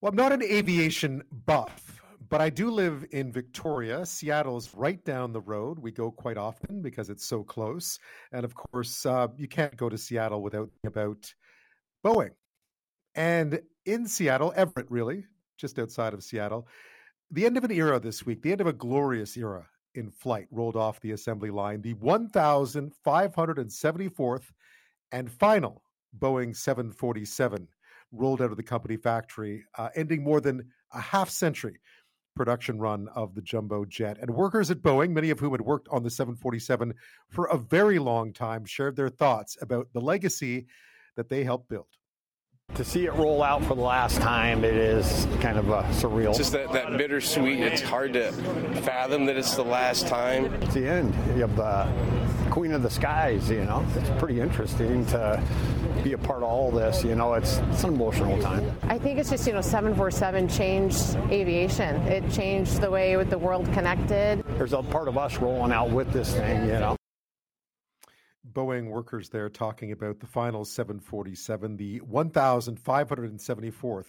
Well, I'm not an aviation buff, but I do live in Victoria. Seattle's right down the road. We go quite often because it's so close. And of course, uh, you can't go to Seattle without about Boeing. And in Seattle, Everett, really, just outside of Seattle, the end of an era this week, the end of a glorious era in flight rolled off the assembly line. The 1,574th and final Boeing 747 rolled out of the company factory, uh, ending more than a half century production run of the jumbo jet. And workers at Boeing, many of whom had worked on the 747 for a very long time, shared their thoughts about the legacy that they helped build. To see it roll out for the last time, it is kind of uh, surreal. It's just that, that bittersweet. It's hard to fathom that it's the last time. It's the end. You have the Queen of the Skies, you know. It's pretty interesting to be a part of all this. You know, it's, it's an emotional time. I think it's just, you know, 747 changed aviation. It changed the way the world connected. There's a part of us rolling out with this thing, you know. Boeing workers there talking about the final 747, the 1,574th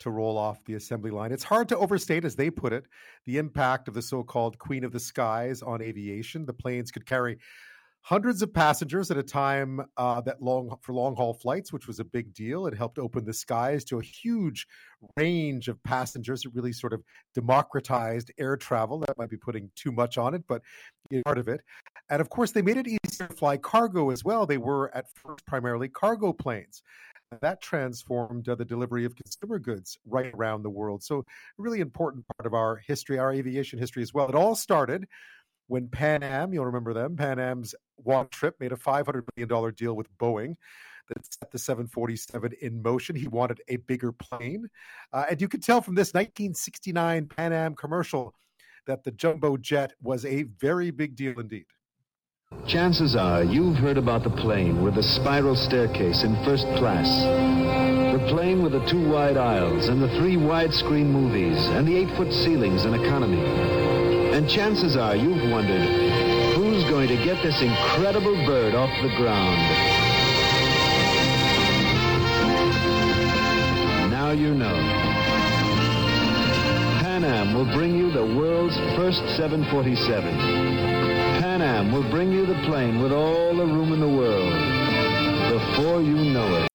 to roll off the assembly line. It's hard to overstate, as they put it, the impact of the so called Queen of the Skies on aviation. The planes could carry hundreds of passengers at a time uh, that long for long haul flights, which was a big deal. It helped open the skies to a huge range of passengers. It really sort of democratized air travel. That might be putting too much on it, but part of it. And of course, they made it easier to fly cargo as well. They were at first primarily cargo planes. That transformed uh, the delivery of consumer goods right around the world. So, really important part of our history, our aviation history as well. It all started when Pan Am, you'll remember them, Pan Am's Juan Trippe made a $500 million deal with Boeing that set the 747 in motion. He wanted a bigger plane. Uh, and you can tell from this 1969 Pan Am commercial that the jumbo jet was a very big deal indeed. Chances are you've heard about the plane with the spiral staircase in first class. The plane with the two wide aisles and the three widescreen movies and the eight foot ceilings in economy. And chances are you've wondered who's going to get this incredible bird off the ground. Now you know. Pan Am will bring you the world's first 747. Pan Am will bring you the plane with all the room in the world before you know it.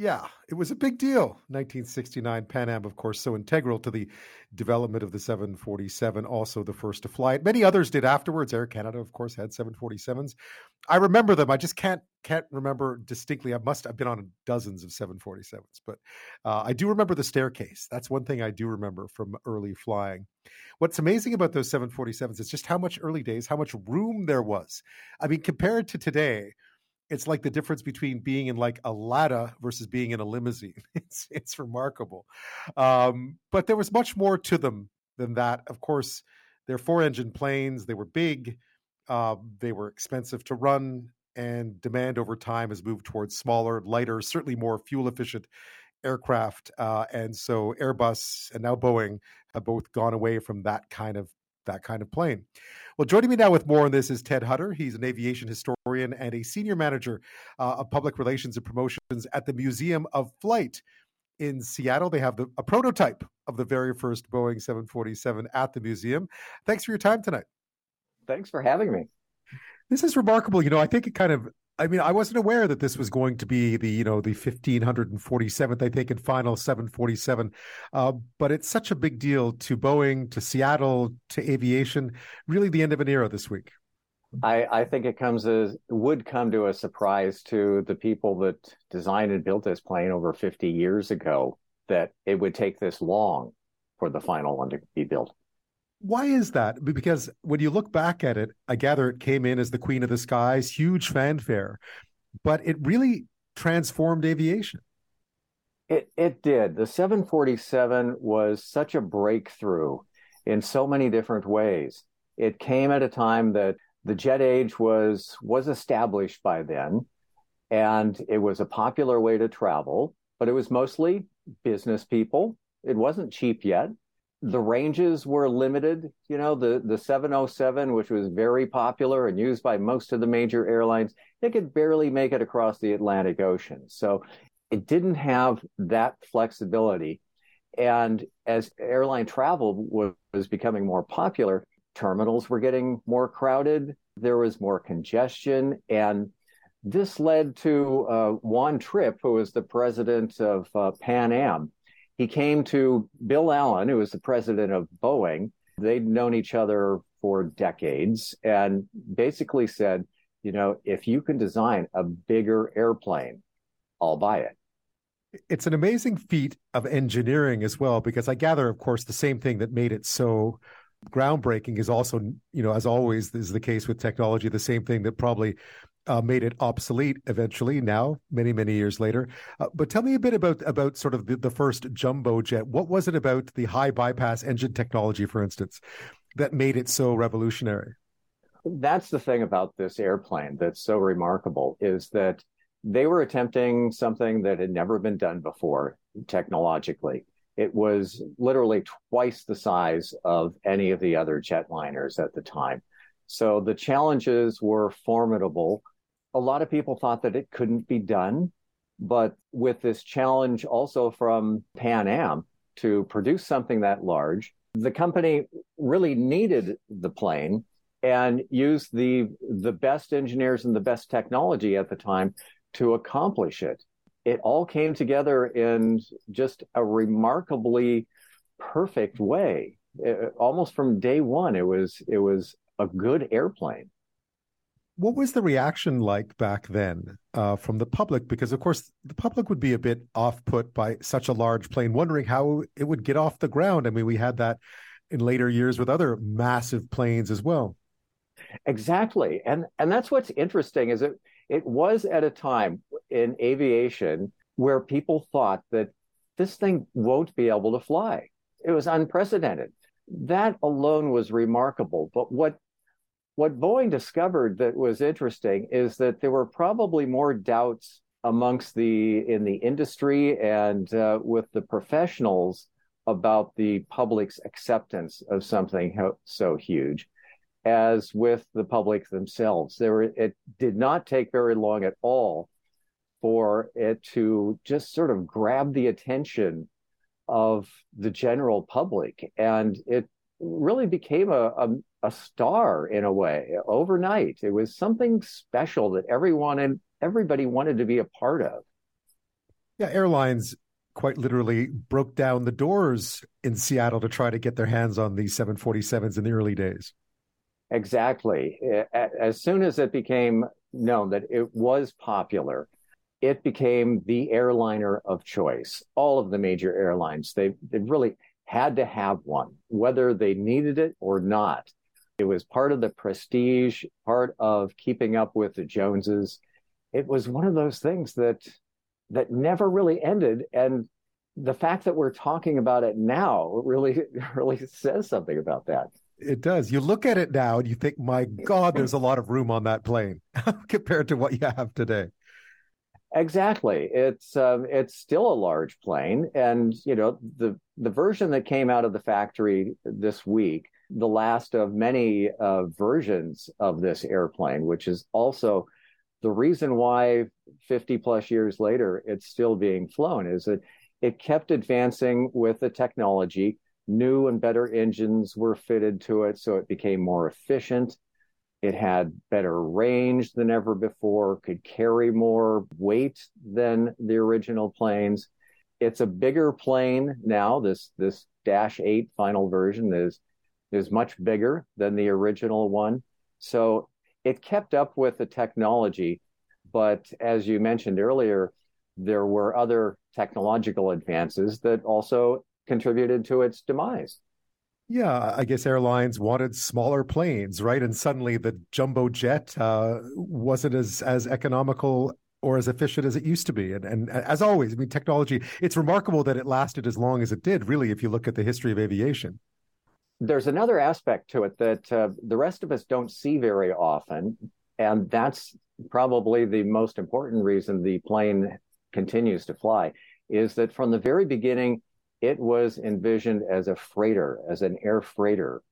Yeah, it was a big deal. 1969 Pan Am, of course, so integral to the development of the 747, also the first to fly it. Many others did afterwards. Air Canada, of course, had 747s. I remember them. I just can't can't remember distinctly. I must have been on dozens of 747s, but uh, I do remember the staircase. That's one thing I do remember from early flying. What's amazing about those 747s is just how much early days, how much room there was. I mean, compared to today it's like the difference between being in like a Lada versus being in a limousine. It's it's remarkable. Um, but there was much more to them than that. Of course, they're four engine planes. They were big. Uh, they were expensive to run, and demand over time has moved towards smaller, lighter, certainly more fuel efficient aircraft. Uh, and so Airbus and now Boeing have both gone away from that kind of that kind of plane. Well, joining me now with more on this is Ted Huetter. He's an aviation historian and a senior manager uh, of public relations and promotions at the Museum of Flight in Seattle. They have the, a prototype of the very first Boeing 747 at the museum. Thanks for your time tonight. Thanks for having me. This is remarkable. You know, I think it kind of I mean, I wasn't aware that this was going to be the you know the fifteen hundred and forty seventh, I think, and final seven forty seven. Uh, but it's such a big deal to Boeing, to Seattle, to aviation. Really, the end of an era this week. I, I think it comes as would come to a surprise to the people that designed and built this plane over fifty years ago that it would take this long for the final one to be built. Why is that? Because when you look back at it, I gather it came in as the queen of the skies, huge fanfare, but it really transformed aviation. It it did. The 747 was such a breakthrough in so many different ways. It came at a time that the jet age was was established by then and it was a popular way to travel, but it was mostly business people. It wasn't cheap yet the ranges were limited. You know, the, the 707, which was very popular and used by most of the major airlines, they could barely make it across the Atlantic Ocean. So it didn't have that flexibility. And as airline travel was, was becoming more popular, terminals were getting more crowded, there was more congestion, and this led to uh, Juan Trippe, who was the president of uh, Pan Am. He came to Bill Allen, who was the president of Boeing. They'd known each other for decades and basically said, you know, if you can design a bigger airplane, I'll buy it. It's an amazing feat of engineering as well, because I gather, of course, the same thing that made it so groundbreaking is also, you know, as always is the case with technology, the same thing that probably uh, made it obsolete eventually now many many years later uh, but tell me a bit about about sort of the, the first jumbo jet what was it about the high bypass engine technology for instance that made it so revolutionary that's the thing about this airplane that's so remarkable is that they were attempting something that had never been done before technologically it was literally twice the size of any of the other jetliners at the time. So the challenges were formidable. A lot of people thought that it couldn't be done. But with this challenge also from Pan Am to produce something that large, the company really needed the plane and used the the best engineers and the best technology at the time to accomplish it it all came together in just a remarkably perfect way. It, almost from day one, it was it was a good airplane. What was the reaction like back then uh, from the public? Because of course, the public would be a bit off put by such a large plane, wondering how it would get off the ground. I mean, we had that in later years with other massive planes as well. Exactly, and and that's what's interesting is it it was at a time in aviation where people thought that this thing won't be able to fly. It was unprecedented. That alone was remarkable. But what what Boeing discovered that was interesting is that there were probably more doubts amongst the in the industry and uh, with the professionals about the public's acceptance of something so huge as with the public themselves. There were, it did not take very long at all for it to just sort of grab the attention of the general public. And it really became a, a, a star in a way overnight. It was something special that everyone and everybody wanted to be a part of. Yeah, airlines quite literally broke down the doors in Seattle to try to get their hands on these 747s in the early days. Exactly. As soon as it became known that it was popular, it became the airliner of choice. All of the major airlines, they, they really had to have one, whether they needed it or not. It was part of the prestige, part of keeping up with the Joneses. It was one of those things that that never really ended. And the fact that we're talking about it now really, really says something about that. It does. You look at it now and you think, my God, there's a lot of room on that plane compared to what you have today. Exactly. It's um, it's still a large plane, and you know the the version that came out of the factory this week, the last of many uh, versions of this airplane, which is also the reason why 50 plus years later it's still being flown, is that it kept advancing with the technology new and better engines were fitted to it, so it became more efficient. It had better range than ever before, could carry more weight than the original planes. It's a bigger plane now. This this Dash 8 final version is is much bigger than the original one. So it kept up with the technology, but as you mentioned earlier, there were other technological advances that also contributed to its demise. Yeah, I guess airlines wanted smaller planes, right? And suddenly the jumbo jet uh, wasn't as as economical or as efficient as it used to be. And, and as always, I mean, technology, it's remarkable that it lasted as long as it did, really, if you look at the history of aviation. There's another aspect to it that uh, the rest of us don't see very often. And that's probably the most important reason the plane continues to fly is that from the very beginning, it was envisioned as a freighter, as an air freighter.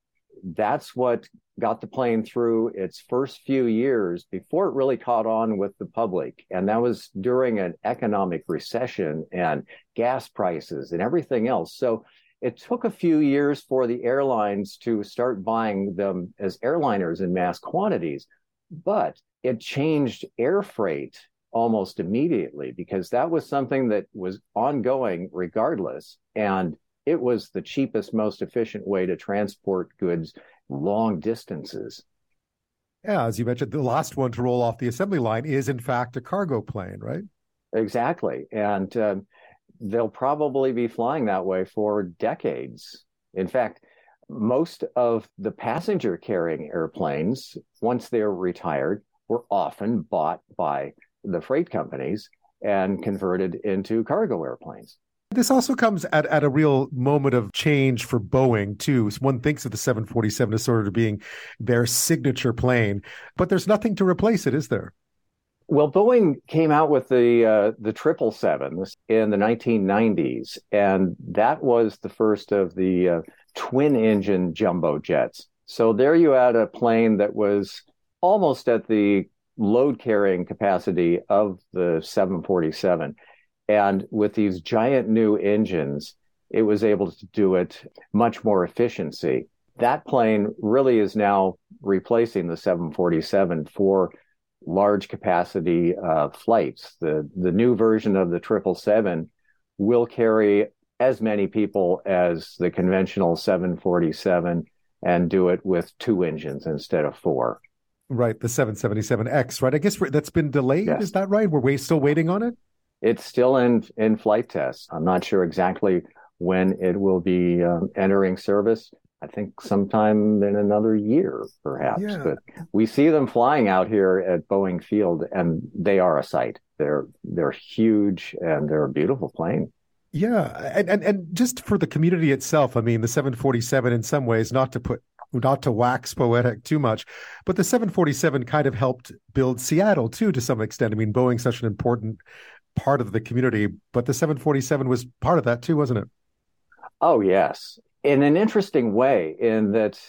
that's what got the plane through its first few years before it really caught on with the public. And that was during an economic recession and gas prices and everything else. So it took a few years for the airlines to start buying them as airliners in mass quantities, but it changed air freight almost immediately because that was something that was ongoing regardless. And it was the cheapest, most efficient way to transport goods long distances. Yeah, as you mentioned, the last one to roll off the assembly line is, in fact, a cargo plane, right? Exactly. And um, they'll probably be flying that way for decades. In fact, most of the passenger carrying airplanes, once they're retired, were often bought by the freight companies and converted into cargo airplanes. This also comes at, at a real moment of change for Boeing, too. One thinks of the 747 as sort of being their signature plane, but there's nothing to replace it, is there? Well, Boeing came out with the uh, the triple sevens in the 1990s, and that was the first of the uh, twin engine jumbo jets. So there you had a plane that was almost at the load carrying capacity of the 747. And with these giant new engines, it was able to do it much more efficiency. That plane really is now replacing the 747 for large capacity uh, flights. The the new version of the 777 will carry as many people as the conventional 747 and do it with two engines instead of four. Right, the 777X, right? I guess that's been delayed. Yes. Is that right? We're wait, still waiting on it? It's still in in flight tests. I'm not sure exactly when it will be um, entering service. I think sometime in another year, perhaps. Yeah. But we see them flying out here at Boeing Field, and they are a sight. They're they're huge and they're a beautiful plane. Yeah, and, and and just for the community itself, I mean, the 747 in some ways, not to put not to wax poetic too much, but the 747 kind of helped build Seattle too, to some extent. I mean, Boeing's such an important part of the community, but the 747 was part of that too, wasn't it? Oh, yes. In an interesting way, in that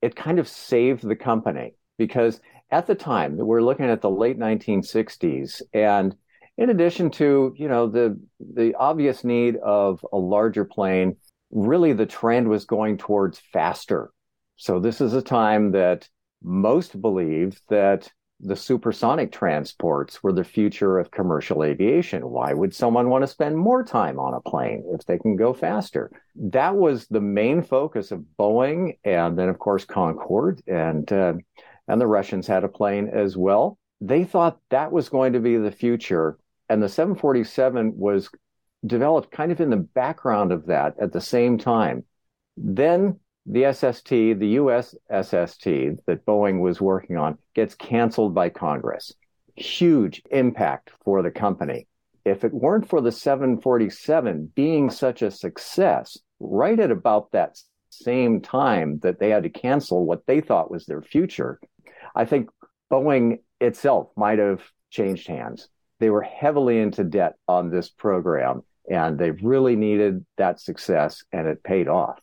it kind of saved the company because at the time we're looking at the late 1960s and in addition to you know the the obvious need of a larger plane really the trend was going towards faster. So this is a time that most believed that the supersonic transports were the future of commercial aviation. Why would someone want to spend more time on a plane if they can go faster? That was the main focus of Boeing, and then of course Concorde, and uh, and the Russians had a plane as well. They thought that was going to be the future, and the 747 was developed kind of in the background of that at the same time. Then the SST, the US SST that Boeing was working on, gets canceled by Congress. Huge impact for the company. If it weren't for the 747 being such a success, right at about that same time that they had to cancel what they thought was their future, I think Boeing itself might have changed hands. They were heavily into debt on this program, and they really needed that success, and it paid off.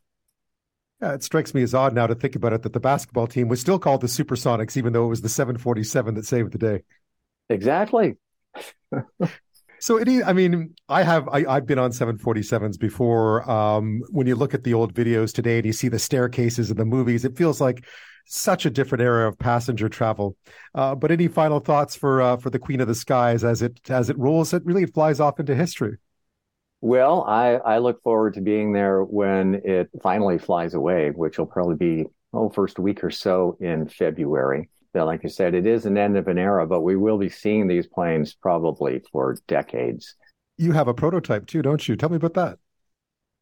Yeah, it strikes me as odd now to think about it that the basketball team was still called the Supersonics, even though it was the 747 that saved the day. Exactly. so, it, I mean, I have I, have been on 747s before. Um, when you look at the old videos today and you see the staircases in the movies, it feels like such a different era of passenger travel. Uh, but any final thoughts for uh, for the Queen of the Skies as it as it rolls? It really flies off into history. Well, I, I look forward to being there when it finally flies away, which will probably be, oh, first week or so in February. But like I said, it is an end of an era, but we will be seeing these planes probably for decades. You have a prototype too, don't you? Tell me about that.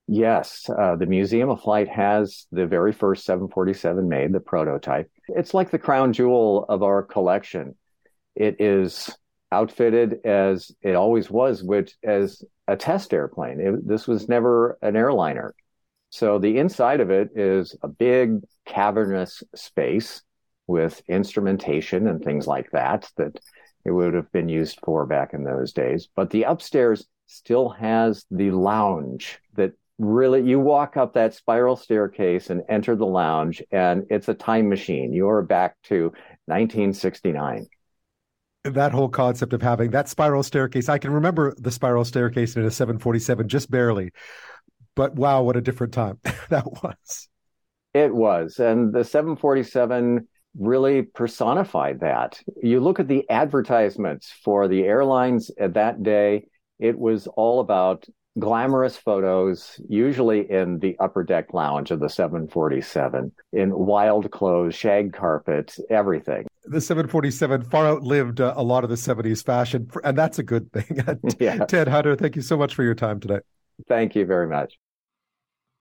Yes, uh, the Museum of Flight has the very first 747 made, the prototype. It's like the crown jewel of our collection. It is outfitted as it always was, which as a test airplane. It, this was never an airliner. So the inside of it is a big cavernous space with instrumentation and things like that that it would have been used for back in those days. But the upstairs still has the lounge that really you walk up that spiral staircase and enter the lounge and it's a time machine you're back to 1969 that whole concept of having that spiral staircase. I can remember the spiral staircase in a 747 just barely. But wow what a different time that was. It was. And the 747 really personified that. You look at the advertisements for the airlines at that day it was all about glamorous photos, usually in the upper deck lounge of the 747, in wild clothes, shag carpets, everything. The 747 far outlived uh, a lot of the 70s fashion, and that's a good thing. yeah. Ted Huetter, thank you so much for your time today. Thank you very much.